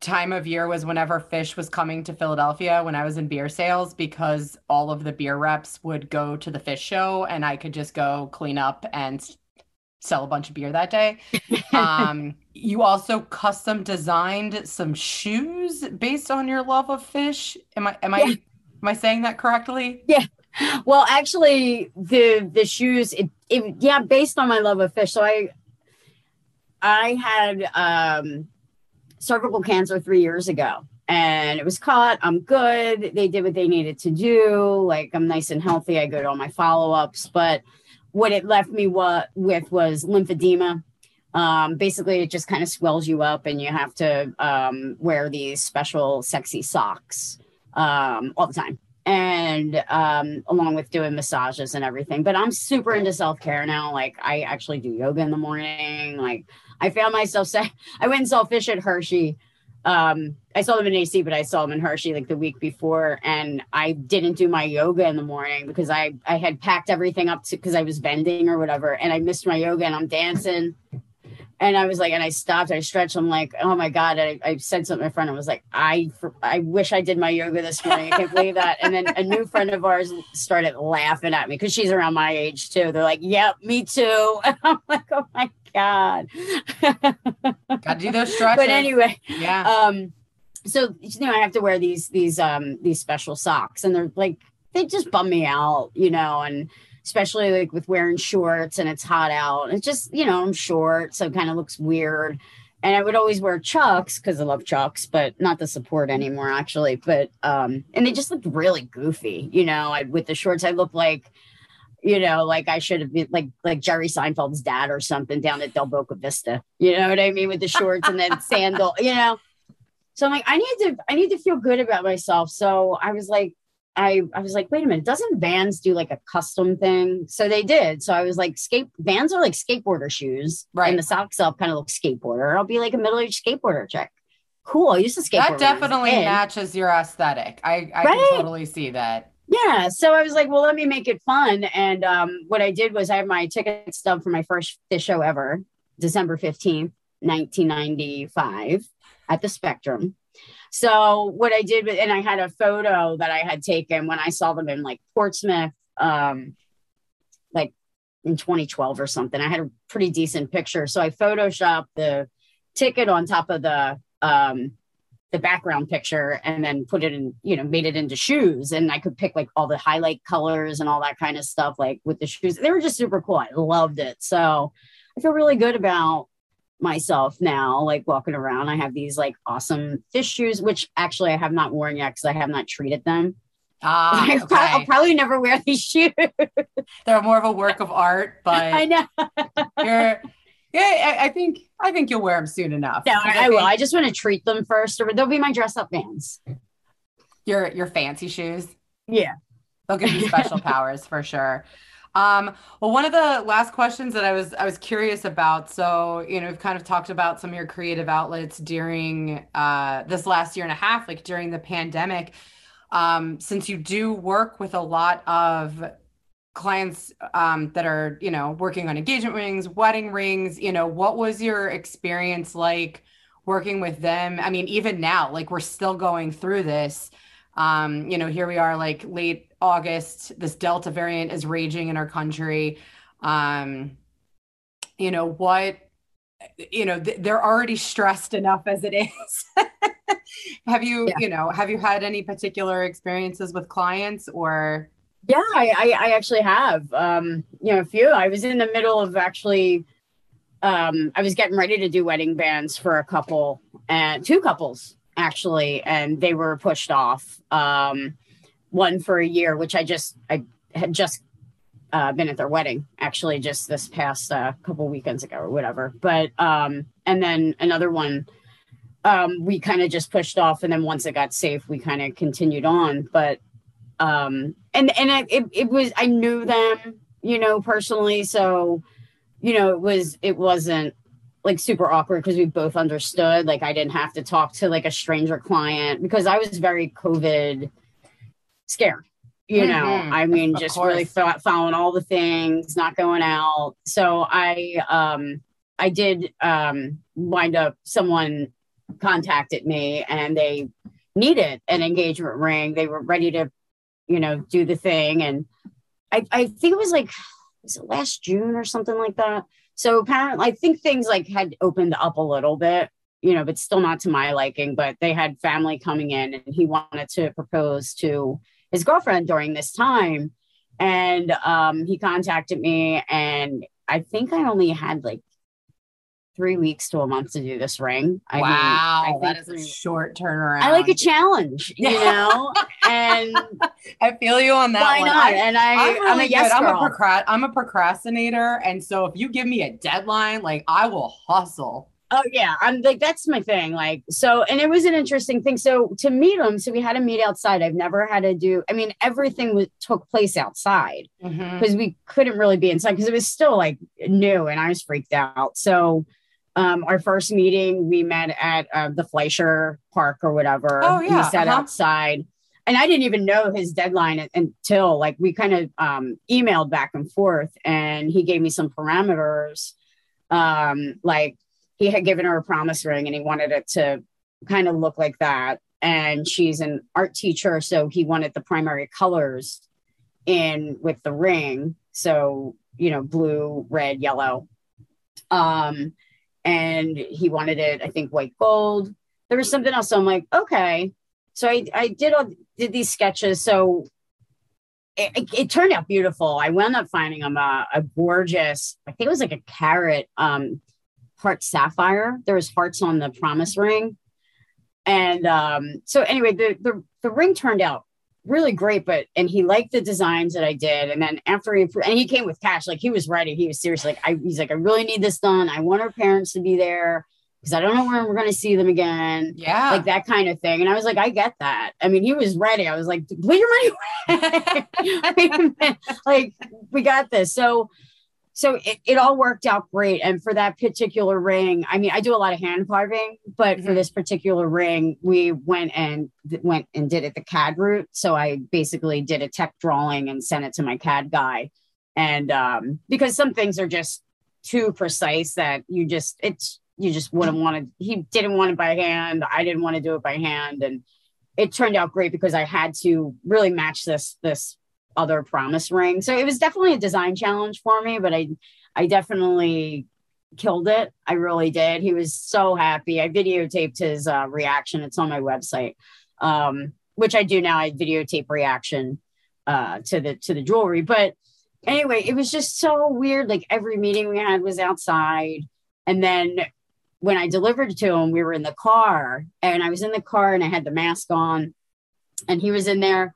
Speaker 1: time of year was whenever Phish was coming to Philadelphia when I was in beer sales because all of the beer reps would go to the Phish show and I could just go clean up and sell a bunch of beer that day. um, you also custom designed some shoes based on your love of Phish. Am I am I am I saying that correctly?
Speaker 2: Yeah. Well, actually the the shoes it, it yeah, based on my love of Phish. So I I had um cervical cancer three years ago and it was caught. I'm good. They did what they needed to do. Like I'm nice and healthy. I go to all my follow ups. But what it left me what, with was lymphedema. Um, basically, it just kind of swells you up, and you have to um, wear these special sexy socks um, all the time. And um, along with doing massages and everything. But I'm super into self care now. Like, I actually do yoga in the morning. Like, I found myself saying, I went and saw Phish at Hershey. Um, I saw them in AC, but I saw them in Hershey like the week before, and I didn't do my yoga in the morning because I I had packed everything up because I was vending or whatever, and I missed my yoga, and I'm dancing and I was like, and I stopped, I stretched. I'm like, oh my God. I, I said something to my friend. I was like, I, I wish I did my yoga this morning. I can't believe that. And then a new friend of ours started laughing at me because she's around my age too. They're like, yep, me too. And I'm like, oh my God.
Speaker 1: Gotta do those stretches.
Speaker 2: But anyway,
Speaker 1: yeah.
Speaker 2: Um, so you know, I have to wear these these um these special socks, and they're like they just bum me out, you know, and especially like with wearing shorts and it's hot out. It's just, you know, I'm short, so it kind of looks weird. And I would always wear chucks because I love chucks, but not the support anymore, actually. But um, and they just looked really goofy, you know. I, with the shorts, I look like, you know, like I should have been like like Jerry Seinfeld's dad or something down at Del Boca Vista. You know what I mean? With the shorts and then sandal, you know. So I'm like, I need to, I need to feel good about myself. So I was like, I, I was like, wait a minute, doesn't Vans do like a custom thing? So they did. So I was like, skate Vans are like skateboarder shoes,
Speaker 1: right?
Speaker 2: And the socks up kind of look skateboarder. I'll be like a middle aged skateboarder chick. Cool. I used to skateboard.
Speaker 1: That definitely matches your aesthetic. I, I right? can totally see that.
Speaker 2: Yeah. So I was like, well, let me make it fun. And um, what I did was I have my ticket stub for my first show ever, December 15th, 1995 at the Spectrum. So what I did, and I had a photo that I had taken when I saw them in like Portsmouth, um, like in 2012 or something. I had a pretty decent picture. So I photoshopped the ticket on top of the um, the background picture and then put it in, you know, made it into shoes. And I could pick like all the highlight colors and all that kind of stuff, like with the shoes. They were just super cool. I loved it. So I feel really good about myself now, like walking around. I have these like awesome Phish shoes, which actually I have not worn yet because I have not treated them.
Speaker 1: Ah,
Speaker 2: okay. I'll probably never wear these shoes.
Speaker 1: They're more of a work of art, but
Speaker 2: I know
Speaker 1: you're. Yeah, I, I, think I think you'll wear them soon enough.
Speaker 2: No, I, I, will. I just want to treat them first, or they'll be my dress up Vans.
Speaker 1: Your your fancy shoes.
Speaker 2: Yeah,
Speaker 1: they'll give you special powers for sure. Um, well, one of the last questions that I was I was curious about. So, you know, we've kind of talked about some of your creative outlets during uh, this last year and a half, like during the pandemic. Um, since you do work with a lot of clients um, that are, you know, working on engagement rings, wedding rings, you know, what was your experience like working with them? I mean, even now, like we're still going through this. Um, you know, here we are like late August, this Delta variant is raging in our country. Um, you know, what, you know, th- they're already stressed enough as it is. have you, yeah. you know, have you had any particular experiences with clients or?
Speaker 2: Yeah, I, I, actually have, um, you know, a few. I was in the middle of actually, um, I was getting ready to do wedding bands for a couple and two couples actually, and they were pushed off. Um, one for a year, which I just I had just uh, been at their wedding actually just this past uh, couple weekends ago or whatever. But um, and then another one um, we kind of just pushed off, and then once it got safe, we kind of continued on. But um, and and it, it was I knew them, you know, personally, so you know it was it wasn't like super awkward because we both understood like i didn't have to talk to like a stranger client because i was very covid scared you know mm-hmm. i mean of just course. really following all the things not going out so i um i did um wind up someone contacted me and they needed an engagement ring they were ready to you know do the thing and i i think it was like was it last june or something like that so apparently, I think things like had opened up a little bit, you know, but still not to my liking. But they had family coming in, and he wanted to propose to his girlfriend during this time, and um, he contacted me, and I think I only had like three weeks to a month to do this ring.
Speaker 1: I wow, mean, I that is a short turnaround.
Speaker 2: I like a challenge, you know, and
Speaker 1: I feel you on that.
Speaker 2: Why
Speaker 1: one.
Speaker 2: not? I, and I, I'm, really I'm a yes
Speaker 1: good.
Speaker 2: girl.
Speaker 1: I'm a, I'm a procrastinator, and so if you give me a deadline, like I will hustle.
Speaker 2: Oh yeah, I'm like that's my thing. Like so, and it was an interesting thing. So to meet him, so we had to meet outside. I've never had to do. I mean, everything was, took place outside because mm-hmm. we couldn't really be inside because it was still like new, and I was freaked out. So um, our first meeting, we met at uh, the Fleischer Park or whatever.
Speaker 1: Oh yeah,
Speaker 2: we sat
Speaker 1: uh-huh.
Speaker 2: outside, and I didn't even know his deadline until like we kind of um, emailed back and forth, and he gave me some parameters, um, like he had given her a promise ring and he wanted it to kind of look like that. And she's an art teacher, so he wanted the primary colors in with the ring. So, you know, blue, red, yellow. Um, and he wanted it, I think, white gold. There was something else. So I'm like, okay. So I, I did all did these sketches. So it, it, turned out beautiful. I wound up finding him a, a gorgeous, I think it was like a carat um, heart sapphire. There was hearts on the promise ring. And um, so anyway, the, the the ring turned out really great, but and he liked the designs that I did. And then after he and he came with cash, like he was ready. He was serious. Like I, he's like, I really need this done. I want our parents to be there because I don't know when we're going to see them again.
Speaker 1: Yeah.
Speaker 2: Like that kind of thing. And I was like, I get that. I mean, he was ready. I was like, put your money away. like, we got this. So, so it, it all worked out great. And for that particular ring, I mean, I do a lot of hand carving, but mm-hmm. for this particular ring, we went and th- went and did it the CAD route. So I basically did a tech drawing and sent it to my CAD guy. And um, because some things are just too precise that you just, it's, you just wouldn't want to, he didn't want it by hand. I didn't want to do it by hand. And it turned out great because I had to really match this, this other promise ring. So it was definitely a design challenge for me, but I I definitely killed it. I really did. He was so happy. I videotaped his uh, reaction. It's on my website, um, which I do now. I videotape reaction uh, to the to the jewelry. But anyway, it was just so weird. Like every meeting we had was outside, and then when I delivered to him, we were in the car, and I was in the car and I had the mask on, and he was in there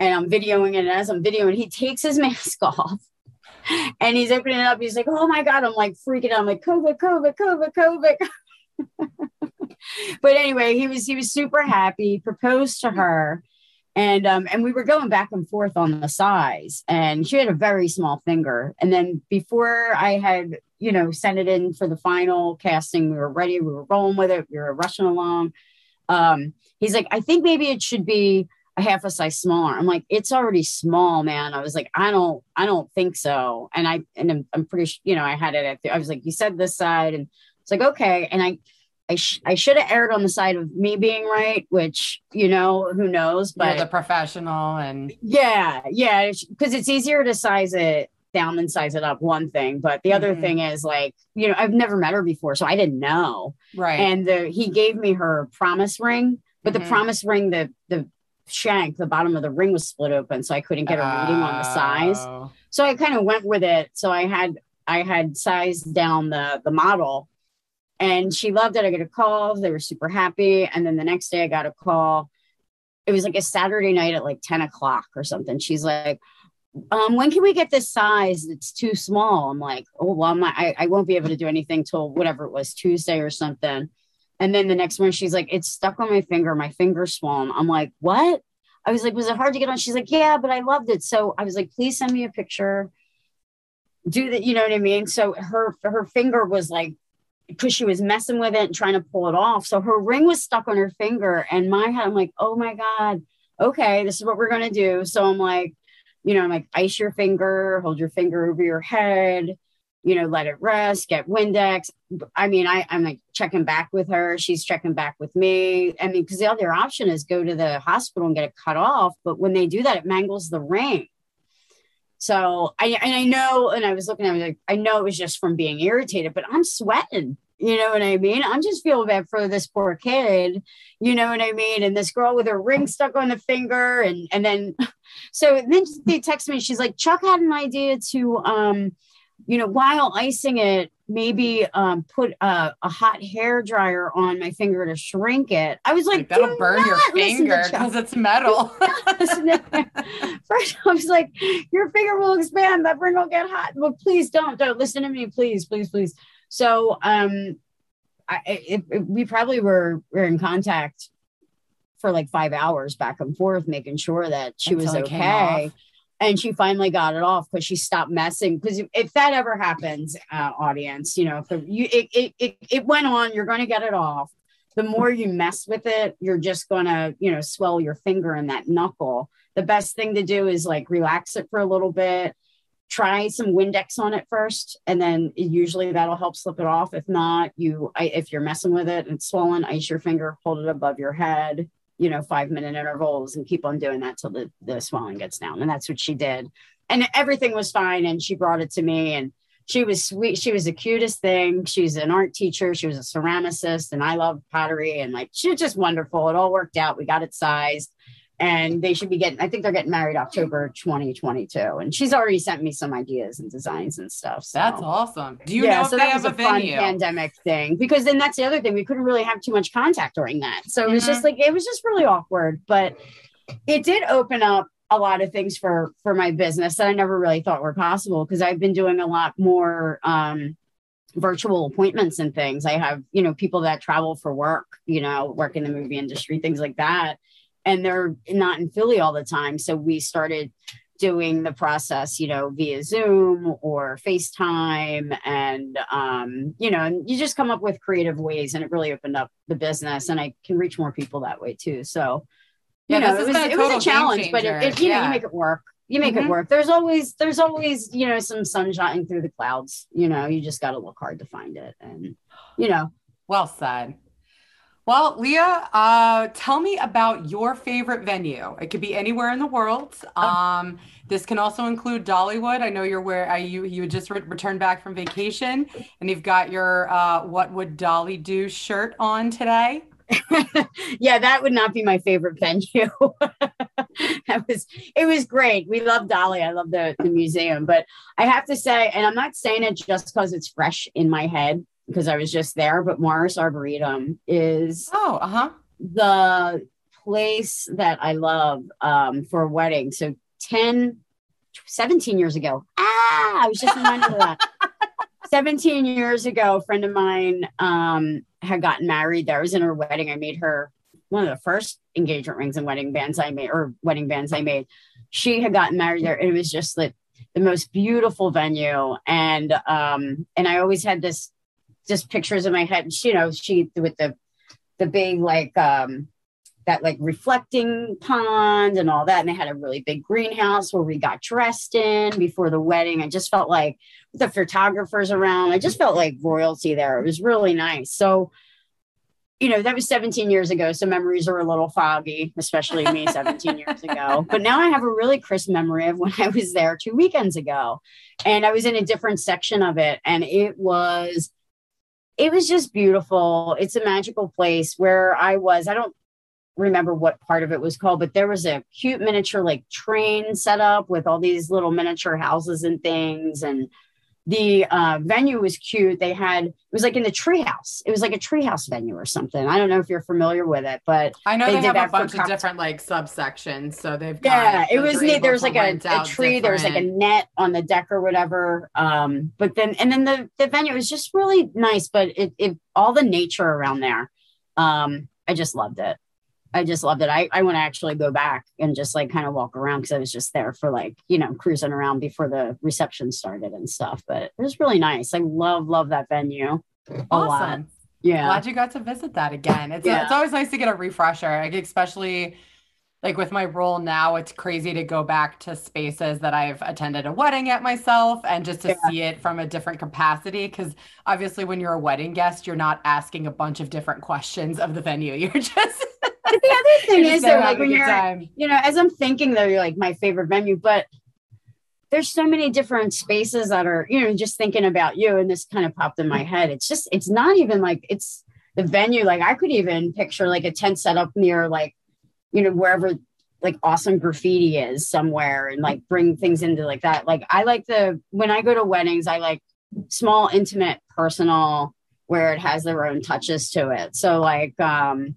Speaker 2: and I'm videoing it. And as I'm videoing, he takes his mask off and he's opening it up. He's like, oh my God. I'm like freaking out. I'm like, COVID, COVID, COVID, COVID. but anyway, he was he was super happy, proposed to her. And um, and we were going back and forth on the size. And she had a very small finger. And then before I had, you know, sent it in for the final casting, we were ready, we were rolling with it, we were rushing along. Um, he's like, I think maybe it should be a half a size smaller. I'm like, it's already small, man. I was like, I don't, I don't think so. And I, and I'm, I'm pretty, you know, I had it at, the, I was like, you said this side, and it's like, okay. And I, I, sh- I should have erred on the side of me being right, which you know who knows, but
Speaker 1: You're the professional and
Speaker 2: yeah, yeah, because it's easier to size it down than size it up. One thing, but the mm-hmm. other thing is like you know I've never met her before, so I didn't know.
Speaker 1: Right.
Speaker 2: And the, he gave me her promise ring, but mm-hmm. the promise ring, the the shank, the bottom of the ring was split open, so I couldn't get a reading on the size. Oh. So I kind of went with it. So I had I had sized down the the model, and she loved it. I got a call. They were super happy. And then the next day, I got a call. It was like a Saturday night at like ten o'clock or something. She's like, um, when can we get this size? It's too small. I'm like, oh well, I'm not, I, I won't be able to do anything till whatever it was Tuesday or something. And then the next morning, she's like, it's stuck on my finger. My finger's swollen. I'm like, what? I was like, was it hard to get on? She's like, yeah, but I loved it. So I was like, please send me a picture. Do that, you know what I mean? So her her finger was like, because she was messing with it and trying to pull it off. So her ring was stuck on her finger. And my head, I'm like, oh my God, okay, this is what we're gonna do. So I'm like, you know, I'm like, ice your finger, hold your finger over your head you know, let it rest, get Windex. I mean, I, I'm like checking back with her. She's checking back with me. I mean, because the other option is go to the hospital and get it cut off. But when they do that, it mangles the ring. So I and I know, and I was looking at it like, I know it was just from being irritated, but I'm sweating. You know what I mean? I'm just feeling bad for this poor kid. You know what I mean? And this girl with her ring stuck on the finger, and and then so then they text me. She's like, Chuck had an idea to um you know, while icing it, maybe um, put a, a, hot hair dryer on my finger to shrink it. I was like, like
Speaker 1: that'll burn your finger because it's metal.
Speaker 2: First, I was like, your finger will expand, that ring will get hot. But please don't, don't listen to me, please, please, please. So, um, I, it, it, we probably were were in contact for like five hours back and forth, making sure that she Until was okay and she finally got it off because she stopped messing because if that ever happens uh, audience you know if the, you it, it, it, it went on you're going to get it off the more you mess with it you're just going to you know swell your finger in that knuckle the best thing to do is like relax it for a little bit try some Windex on it first, and then usually that'll help slip it off. If not, you if you're messing with it and it's swollen, ice your finger, hold it above your head, you know, five minute intervals, and keep on doing that till the the swelling gets down. And that's what she did, and everything was fine. And she brought it to me, and she was sweet. She was the cutest thing. She's an art teacher. She was a ceramicist, and I love pottery. And like she was just wonderful. It all worked out. We got it sized and they should be getting i think they're getting married october 2022 and she's already sent me some ideas and designs and stuff so.
Speaker 1: that's awesome. Do you yeah, know so that was a, fun
Speaker 2: pandemic thing because then that's the other thing we couldn't really have too much contact during that. So it was mm-hmm. just like it was just really awkward but it did open up a lot of things for for my business that i never really thought were possible because i've been doing a lot more um virtual appointments and things. I have you know people that travel for work you know work in the movie industry things like that and they're not in Philly all the time. So we started doing the process, you know, via Zoom or FaceTime. And, um, you know, and you just come up with creative ways and it really opened up the business and I can reach more people that way too. So, you yeah, know, it was, it was a challenge, but it, it, you yeah. know, you make it work. You make mm-hmm. it work. There's always, there's always, you know, some sunshine through the clouds, you know, you just got to look hard to find it. And, you know,
Speaker 1: well said. Well, Leah, uh, tell me about your favorite venue. It could be anywhere in the world. Oh. Um, this can also include Dollywood. I know you're where uh, you you just re- returned back from vacation, and you've got your uh, "What Would Dolly Do" shirt on today.
Speaker 2: yeah, that would not be my favorite venue. that was it was great. We love Dolly. I love the the museum, but I have to say, and I'm not saying it just because it's fresh in my head because I was just there, but Morris Arboretum is
Speaker 1: oh, uh-huh.
Speaker 2: the place that I love um, for a wedding. So 10, 17 years ago. Ah, I was just reminded of that. 17 years ago, a friend of mine um, had gotten married there. I was in her wedding. I made her one of the first engagement rings and wedding bands I made, or wedding bands I made. She had gotten married there. It was just like the most beautiful venue. And um, and I always had this just pictures in my head. You know, she with the the big like um that like reflecting pond and all that. And they had a really big greenhouse where we got dressed in before the wedding. I just felt like the photographers around, I just felt like royalty there. It was really nice. So, you know, that was 17 years ago. So memories are a little foggy, especially me 17 years ago. But now I have a really crisp memory of when I was there two weekends ago. And I was in a different section of it. And it was it was just beautiful. It's a magical place where I was. I don't remember what part of it was called, but there was a cute miniature like train set up with all these little miniature houses and things. And the uh, venue was cute. They had it was like in the treehouse. It was like a treehouse venue or something. I don't know if you're familiar with it, but
Speaker 1: I know they, they have a bunch of different like subsections. So they've got,
Speaker 2: yeah, it was neat. There was like a, a tree. Different... There was like a net on the deck or whatever. Um, but then and then the the venue was just really nice. But it it all the nature around there. Um, I just loved it. I just loved it. I, I want to actually go back and just like kind of walk around because I was just there for like, you know, cruising around before the reception started and stuff. But it was really nice. I love, love that venue.
Speaker 1: Awesome. Lot. Yeah. Glad you got to visit that again. It's, yeah. it's always nice to get a refresher, like especially like with my role now, it's crazy to go back to spaces that I've attended a wedding at myself and just to yeah. see it from a different capacity. Cause obviously, when you're a wedding guest, you're not asking a bunch of different questions of the venue. You're just
Speaker 2: but the other thing is though, like when you're, time. you know, as I'm thinking though, you're like my favorite venue, but there's so many different spaces that are, you know, just thinking about you, and this kind of popped in my head. It's just, it's not even like it's the venue. Like I could even picture like a tent set up near like, you know, wherever like awesome graffiti is somewhere and like bring things into like that. Like I like the when I go to weddings, I like small, intimate, personal, where it has their own touches to it. So like um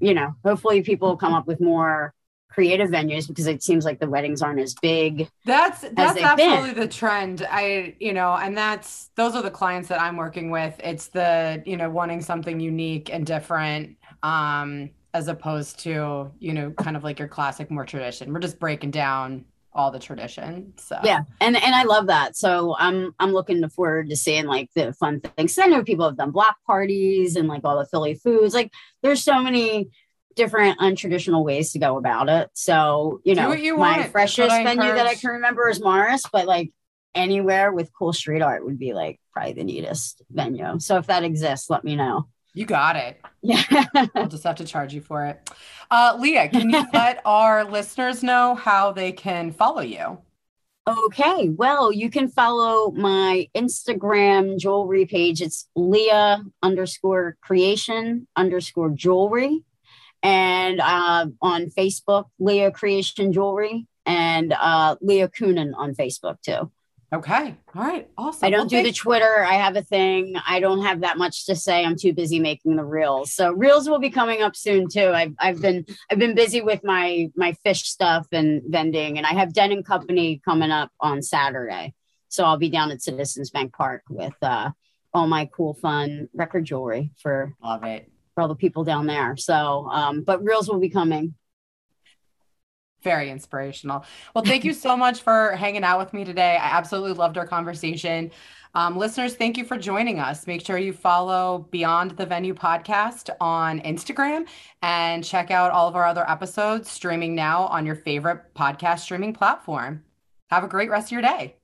Speaker 2: you know, hopefully people come up with more creative venues because it seems like the weddings aren't as big.
Speaker 1: That's that's absolutely been. the trend. I you know, and that's those are the clients that I'm working with. It's the, you know, wanting something unique and different um as opposed to, you know, kind of like your classic more tradition. We're just breaking down all the tradition. So
Speaker 2: yeah, and and I love that. So I'm I'm looking forward to seeing like the fun things. I know people have done block parties and like all the Philly foods. Like there's so many different untraditional ways to go about it. So you know,
Speaker 1: you
Speaker 2: my
Speaker 1: want.
Speaker 2: freshest venue that I can remember is Morris, but like anywhere with cool street art would be like probably the neatest venue. So if that exists, let me know.
Speaker 1: You got it.
Speaker 2: Yeah.
Speaker 1: I'll just have to charge you for it. Uh, Leah, can you let our listeners know how they can follow you?
Speaker 2: Okay. Well, you can follow my Instagram jewelry page. It's Leah underscore creation underscore jewelry. And uh, on Facebook, Leah Creation Jewelry and uh, Leah Kunin on Facebook too.
Speaker 1: Okay. All right. Awesome.
Speaker 2: I don't well, do the Twitter. I have a thing. I don't have that much to say. I'm too busy making the reels. So reels will be coming up soon too. I've I've been I've been busy with my my Phish stuff and vending, and I have Dead and Company coming up on Saturday. So I'll be down at Citizens Bank Park with uh, all my cool, fun record jewelry for
Speaker 1: love it
Speaker 2: for all the people down there. So, um, but reels will be coming
Speaker 1: very inspirational. Well, thank you so much for hanging out with me today. I absolutely loved our conversation. Um, listeners, thank you for joining us. Make sure you follow Beyond the Venue podcast on Instagram and check out all of our other episodes streaming now on your favorite podcast streaming platform. Have a great rest of your day.